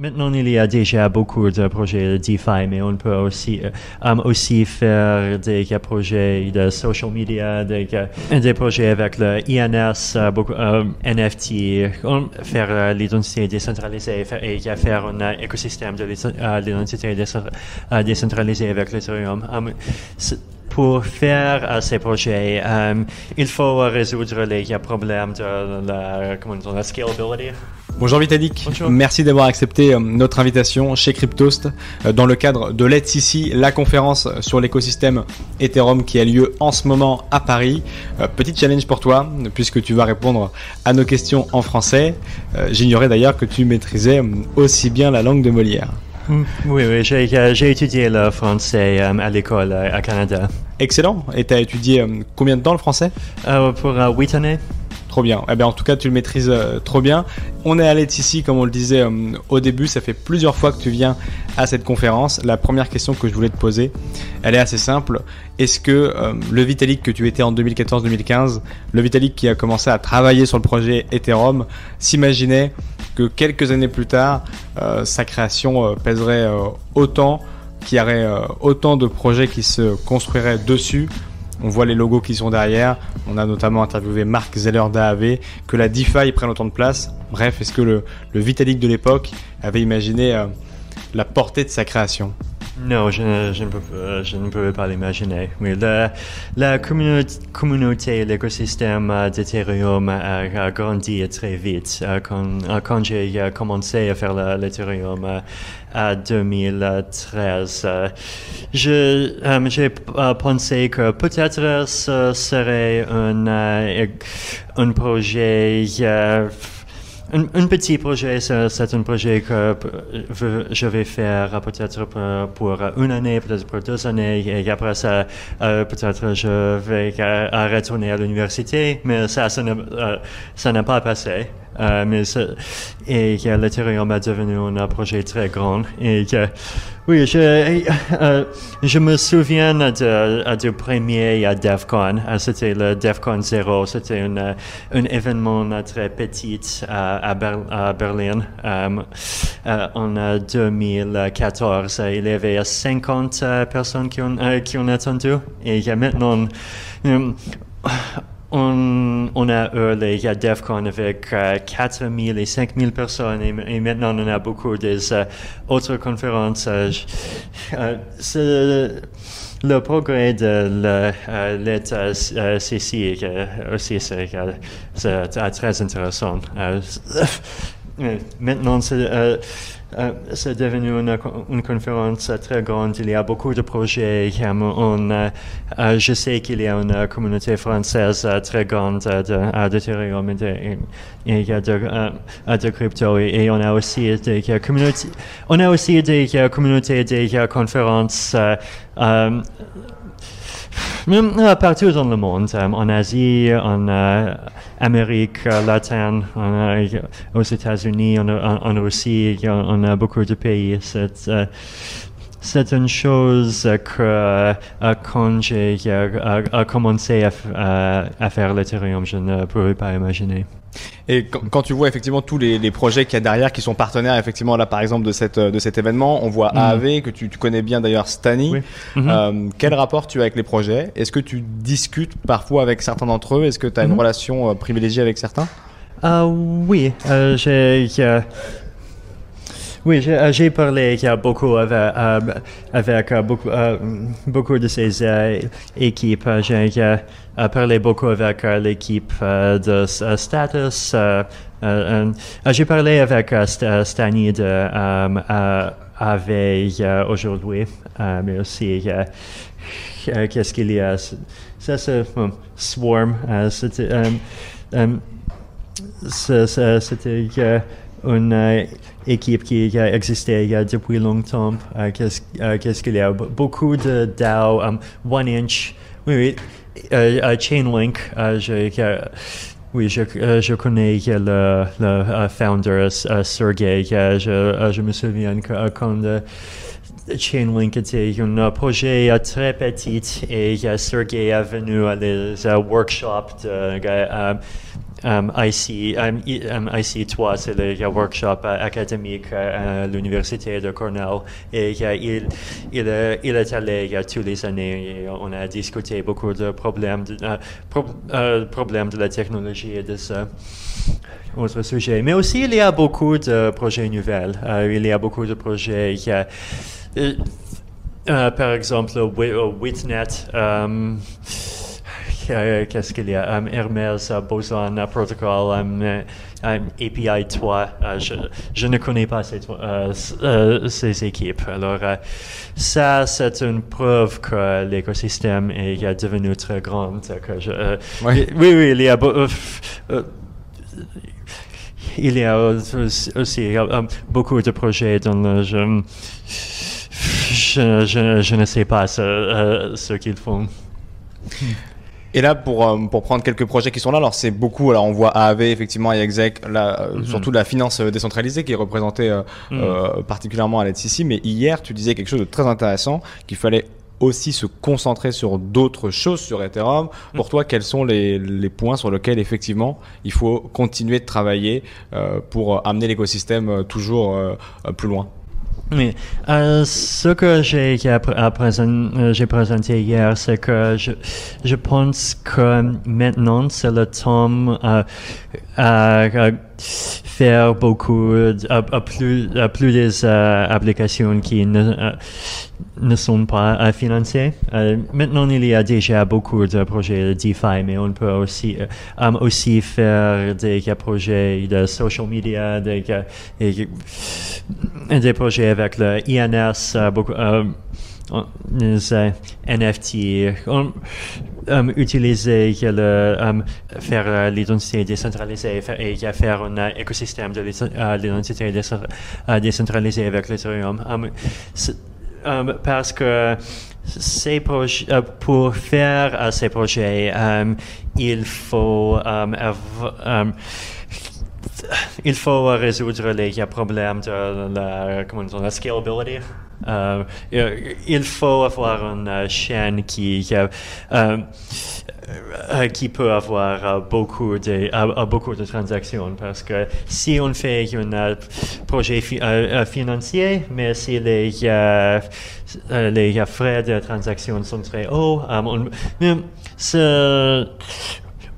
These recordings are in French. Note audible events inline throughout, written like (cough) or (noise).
Maintenant, il y a déjà beaucoup de projets de DeFi, mais on peut aussi, euh, aussi faire des projets de social media, des, projets avec le INS, euh, euh, NFT, faire l'identité décentralisée et faire un écosystème de l'identité décentralisée avec l'Ethereum. Pour faire ces projets, il faut résoudre les problèmes de la, comment la scalability. Bonjour Vitalik, merci d'avoir accepté euh, notre invitation chez Cryptost euh, dans le cadre de Let's ici, la conférence sur l'écosystème Ethereum qui a lieu en ce moment à Paris. Euh, petit challenge pour toi, puisque tu vas répondre à nos questions en français. J'ignorais d'ailleurs que tu maîtrisais aussi bien la langue de Molière. Mm, oui, oui, j'ai étudié le français à l'école à Canada. Excellent. Et tu as étudié combien de temps le français? Pour 8 années. Trop bien. Eh bien, en tout cas, tu le maîtrises euh, trop bien. On est à ici, comme on le disait euh, au début. Ça fait plusieurs fois que tu viens à cette conférence. La première question que je voulais te poser, elle est assez simple. Est-ce que euh, le Vitalik que tu étais en 2014-2015, le Vitalik qui a commencé à travailler sur le projet Ethereum, s'imaginait que quelques années plus tard, sa création pèserait autant, qu'il y aurait autant de projets qui se construiraient dessus on voit les logos qui sont derrière. On a notamment interviewé Marc Zeller d'AAV, que la DeFi prenne autant de place. Bref, est-ce que le, Vitalik de l'époque avait imaginé euh, la portée de sa création? Non, je, ne peux, je, ne pouvais pas l'imaginer. Oui, la, la communauté, l'écosystème euh, d'Ethereum a, grandi très vite. Euh, quand, quand j'ai commencé à faire l'Ethereum, à 2013. J'ai pensé que peut-être ce serait un, euh, un projet euh, un, petit projet, c'est un projet que je vais faire peut-être pour, une année, peut-être pour deux années, et après ça, euh, peut-être je vais retourner à l'université, mais ça, ça n'a pas passé. Euh, mais et que l'Ethereum est devenu un projet très grand. Et oui, je, euh, je me souviens de, du premier à DEFCON. Euh, c'était le DEFCON 0. C'était un, un événement très petit à, à, Berlin en 2014. Il y avait 50 personnes qui ont, qui ont attendu. Et maintenant, on, on, a eu les DEFCON avec 4 000 et 5 000 personnes et, maintenant on a beaucoup d'autres autres conférences. Euh, euh, le progrès de l'État CC aussi c'est très intéressant. Maintenant, c'est euh, c'est devenu une, conférence très grande. Il y a beaucoup de projets. On, euh, euh, je sais qu'il y a une communauté française très grande d'Ethereum et, et, de, de, crypto. Et, on a aussi des communautés, on a aussi des communautés, des conférences partout dans le monde, en Asie, en Amérique latine, aux États-Unis, en, Russie, on a beaucoup de pays. C'est, c'est une chose que euh, quand j'ai commencé à, à faire l'Ethereum, je ne pouvais pas imaginer. Et quand, tu vois effectivement tous les, projets qu'il y a derrière qui sont partenaires effectivement là par exemple de, cette, de cet événement, on voit mhm. AAV que tu, connais bien d'ailleurs Stani. Mhm. Euh, quel rapport tu as avec les projets? Est-ce que tu discutes parfois avec certains d'entre eux? Est-ce que tu as une mhm. relation euh, privilégiée avec certains? Euh, Oui, j'ai oui, j'ai parlé il beaucoup avec, avec beaucoup, beaucoup de ces équipes. J'ai parlé beaucoup avec l'équipe de Status. j'ai parlé avec Stani de aujourd'hui, mais aussi qu'est-ce qu'il y a? Ça, c'est Swarm. C'était une équipe qui a existé depuis longtemps. Euh, euh, qu'est-ce qu'il y a Beaucoup de DAO, um, One Inch, oui, oui, euh, Chainlink. Oui, je, connais le, le founder, Sergey. Je, me souviens quand Chainlink était un projet très petit et Sergey est venu à des workshops de, um, IC, um, IC3, c'est le workshop académique à l'université de Cornell. Et il, il, il, est allé tous les années et on a discuté beaucoup de problèmes de, la technologie et de ça autre sujet. Mais aussi, il y a beaucoup de projets nouvelles. il y a beaucoup de projets. euh, par exemple, Witnet, um, qu'est-ce qu'il y a um, Hermes, uh, Boson Protocol, um, API 3. Je, je, ne connais pas ces, uh, ces équipes. Alors, ça, c'est une preuve que l'écosystème est devenu très grand. Que je, oui. oui. oui, il y a il y a aussi beaucoup de projets le je, ne sais pas ce, euh, ce qu'ils font. Et là, pour, euh, pour prendre quelques projets qui sont là, alors c'est beaucoup, alors on voit AAV, effectivement, et Exec, là, euh, mhm. surtout la finance décentralisée qui est représentée mhm. particulièrement à l'aide ici, mais hier, tu disais quelque chose de très intéressant, qu'il fallait aussi se concentrer sur d'autres choses sur Ethereum. Pour mhm. toi, quels sont les, les, points sur lesquels effectivement il faut continuer de travailler pour amener l'écosystème toujours plus loin? Oui. Euh, ce que j'ai euh, présenté hier, c'est que je, je, pense que maintenant, c'est le temps euh, à faire beaucoup, à, plus, à plus des applications qui ne, ne sont pas financées. maintenant, il y a déjà beaucoup de projets de DeFi, mais on peut aussi, aussi faire des projets de social media, des, des projets avec le INS, beaucoup, NFT, um, utiliser um, faire l'identité décentralisée et faire un écosystème de l'identité décentralisée avec l'Ethereum. Um, parce que ces projets, pour faire ces projets, il faut il faut résoudre les problèmes de la, comment dire, la scalability. Euh, il faut avoir une chaîne qui, euh, euh, qui peut avoir beaucoup de, beaucoup de transactions. Parce que si on fait un projet financier, mais si les, les frais de transaction sont très hauts,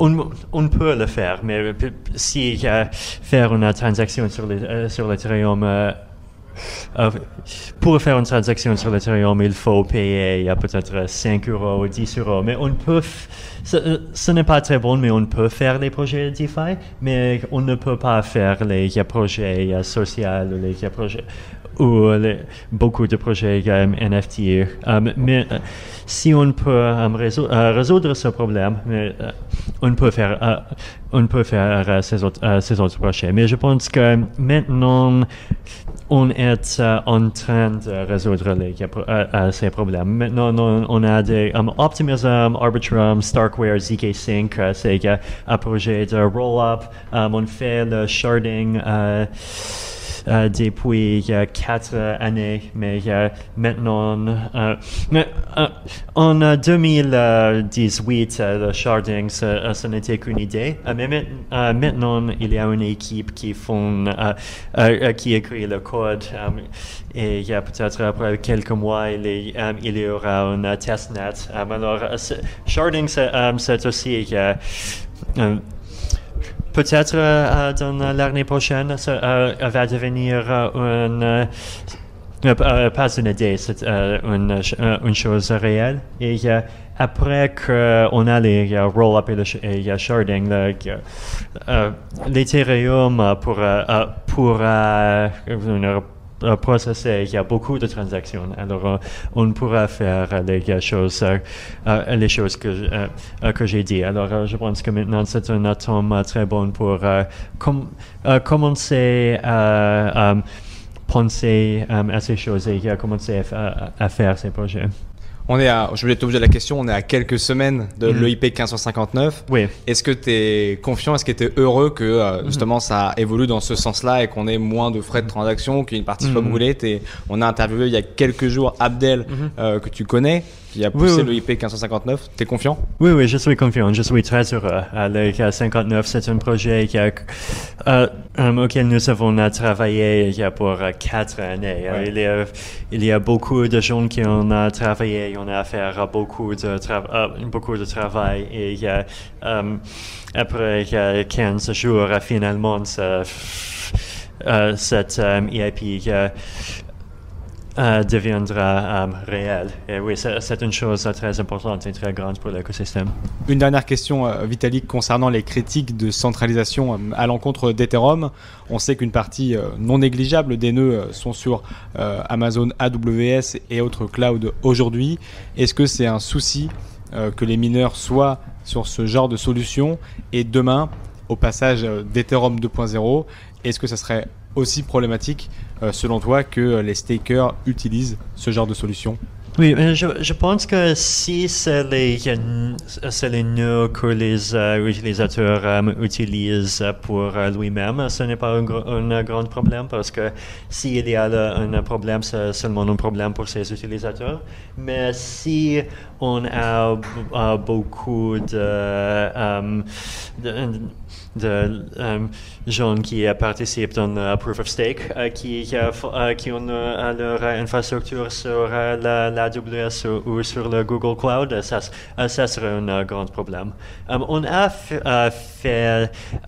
on, peut le faire, mais si faire une transaction sur, le, l'Ethereum, euh, euh, pour faire une transaction sur l'Ethereum, il faut payer peut-être 5 euros ou 10 euros. Mais on peut, ce, ce, n'est pas très bon, mais on peut faire les projets DeFi, mais on ne peut pas faire les projets sociaux, les projets ou beaucoup de projets NFT. Um, mais euh, si on peut um, euh, résoudre, ce problème, euh, on peut faire, on peut faire ces, autres, ces autres projets. Mais je pense que maintenant, on est en train de résoudre les, ces problèmes. Maintenant, on, a des um, Optimism, Arbitrum, Starkware, ZK5, c'est un projet de roll-up. on fait le sharding. Euh, depuis quatre années, mais maintenant, euh, euh, en 2018, le sharding, ce, n'était qu'une idée. mais maintenant, il y a une équipe qui font, qui écrit le code. et peut-être après quelques mois, il, y aura un testnet. alors, sharding, c'est aussi peut-être euh, dans l'année prochaine, ça euh, va devenir euh, une, pas une idée, c'est une, une, chose réelle. Et après qu'on a les roll-up et le sharding, l'Ethereum pour, pour euh, il y a beaucoup de transactions. Alors, euh, on pourra faire les choses, euh, les choses que, que j'ai dit. Alors, je pense que maintenant, c'est un atome très bon pour commencer à penser à ces choses et commencer à, faire ces projets. On est à, je voulais poser la question, on est à quelques semaines de Mhm. l'EIP 1559. Oui. Est-ce que tu es confiant, est-ce que tu es heureux que euh, Mhm. justement ça évolue dans ce sens-là et qu'on ait moins de frais de transaction, qu'il y ait une partie soit Mhm. brûlée? T'es- On a interviewé il y a quelques jours Abdel, Mhm. euh, que tu connais, qui a Oui, poussé oui. l'EIP 1559. T'es confiant? Oui, oui, je suis confiant, je suis très heureux. Le cas 59, c'est un projet qui a, euh, euh, auquel nous avons travaillé pour euh, quatre années. Ouais. il, y a, il y a beaucoup de gens qui ont travaillé, on a affaire à beaucoup de, tra- beaucoup de travail et euh, après il y a 15 jours, finalement, euh, cette euh, EIP euh, deviendra euh, réel. Et oui, c'est une chose très importante et très grande pour l'écosystème. Une dernière question, euh, Vitalik, concernant les critiques de centralisation à l'encontre d'Ethereum. On sait qu'une partie non négligeable des nœuds sont sur Amazon AWS et autres clouds aujourd'hui. Est-ce que c'est un souci que les mineurs soient sur ce genre de solution? Et demain, au passage d'Ethereum 2.0, est-ce que ça serait aussi problématique selon toi que euh, les stakers utilisent ce genre de solution Oui, mais je, pense que si c'est les, euh, les nœuds que les euh, utilisateurs euh, utilisent pour euh, lui-même, ce n'est pas un, gr- un grand problème parce que s'il y a un problème, c'est seulement un problème pour ces utilisateurs. Mais si on a, beaucoup euh, de- de gens qui euh, participent dans le Proof of Stake, euh, qui, euh, qui ont leur infrastructure sur la, la AWS ou, sur le Google Cloud, ça, serait un grand problème. On a fait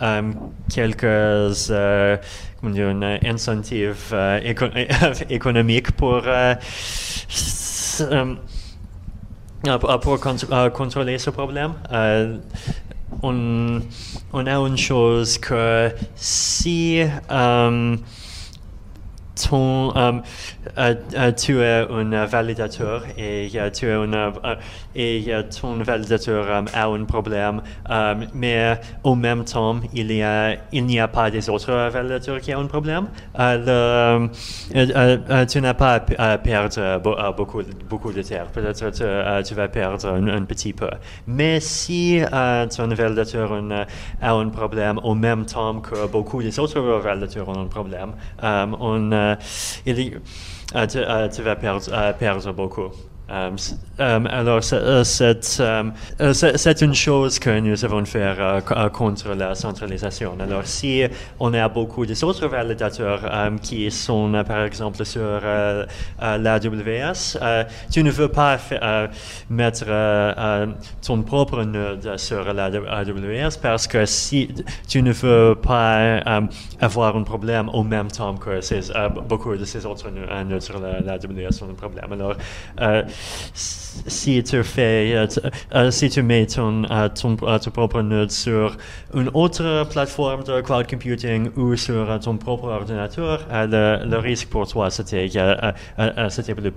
euh, quelques incentives euh, éco- (laughs) économiques pour pour pour con- contrôler ce problème. Euh, on, on a une chose que si euh, ton, euh, euh, tu es un validateur et euh, tu es un, et ton validateur euh, a un problème, euh, mais au même temps, il y a, il n'y a pas des autres validateurs qui ont un problème. Tu n'as pas à, perdre beau- beaucoup, beaucoup de terre. Peut-être tu, tu vas perdre un, petit peu. Mais si ton validateur a un problème au même temps que beaucoup des autres validateurs ont un problème, on, il euh, tu, euh, tu vas euh, perdre beaucoup. C- euh, alors, c'est- euh, c'est euh, c'est- une chose que nous devons faire euh, co- contre la centralisation. Alors, si on a beaucoup d'autres validateurs euh, qui sont, par exemple, sur l'AWS, tu ne veux pas mettre ton propre node sur l'AWS parce que si tu ne veux pas avoir un problème au même temps que beaucoup de ces autres no- nodes sur la- l'AWS ont un problème. Si tu fais, euh, euh, si tu mets ton, euh, ton, ton propre node sur une autre plateforme de cloud computing ou sur ton propre ordinateur, le, risque pour toi c'était, c'était plus,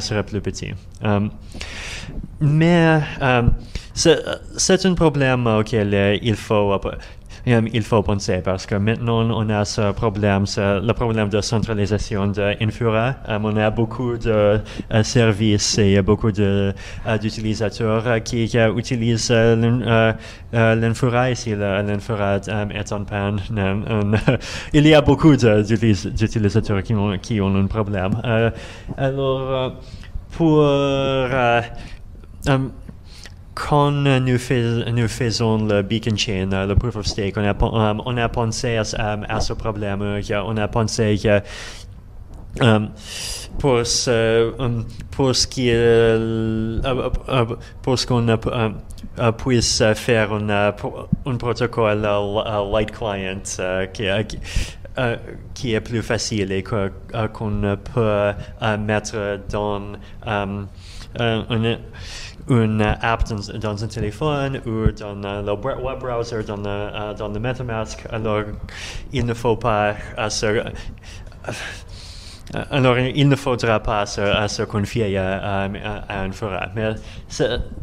serait plus petit. Mais c'est un problème auquel il faut euh, il faut penser parce que maintenant on a ce problème, le problème de centralisation d'Infura. Euh, on a beaucoup de euh, services et beaucoup euh, d'utilisateurs qui utilisent l'in- l'Infura. Le- l'Infura est en panne. (laughs) Il y a beaucoup d'utilisateurs qui ont, qui ont un problème. Alors, pour... euh, euh, quand nous, fais- nous faisons le beacon chain, euh, le proof of stake, on a, euh, pensé à, ce- problème. on a pensé que pour, ce, euh, pour ce qu'on puisse faire un, pro- un protocole light client qui, est plus facile et qu'on peut mettre dans euh, une, app dans, dans un téléphone ou dans euh, le web browser, dans le, euh, dans le MetaMask. Alors, il ne faut pas euh, se, euh, alors, il ne faudra pas se, se confier à, à, à un fora. Mais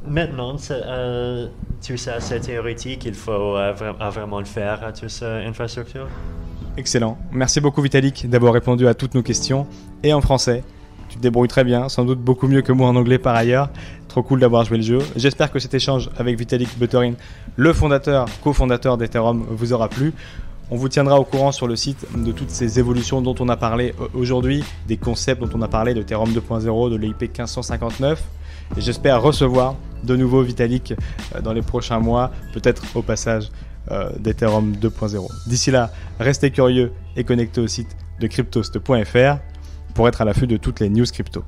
maintenant, euh, tout ça, c'est théorique. Il faut euh, euh, vraiment le faire à toute cette infrastructure. Excellent. Merci beaucoup Vitalik d'avoir répondu à toutes nos questions et en français. Tu te débrouilles très bien, sans doute beaucoup mieux que moi en anglais par ailleurs. Trop cool d'avoir joué le jeu. J'espère que cet échange avec Vitalik Buterin, le fondateur, cofondateur d'Ethereum, vous aura plu. On vous tiendra au courant sur le site de toutes ces évolutions dont on a parlé aujourd'hui, des concepts dont on a parlé de Ethereum 2.0, de l'IP 1559. Et j'espère recevoir de nouveau Vitalik euh, dans les prochains mois, peut-être au passage euh, d'Ethereum 2.0. D'ici là, restez curieux et connectez au site de cryptost.fr pour être à l'affût de toutes les news crypto.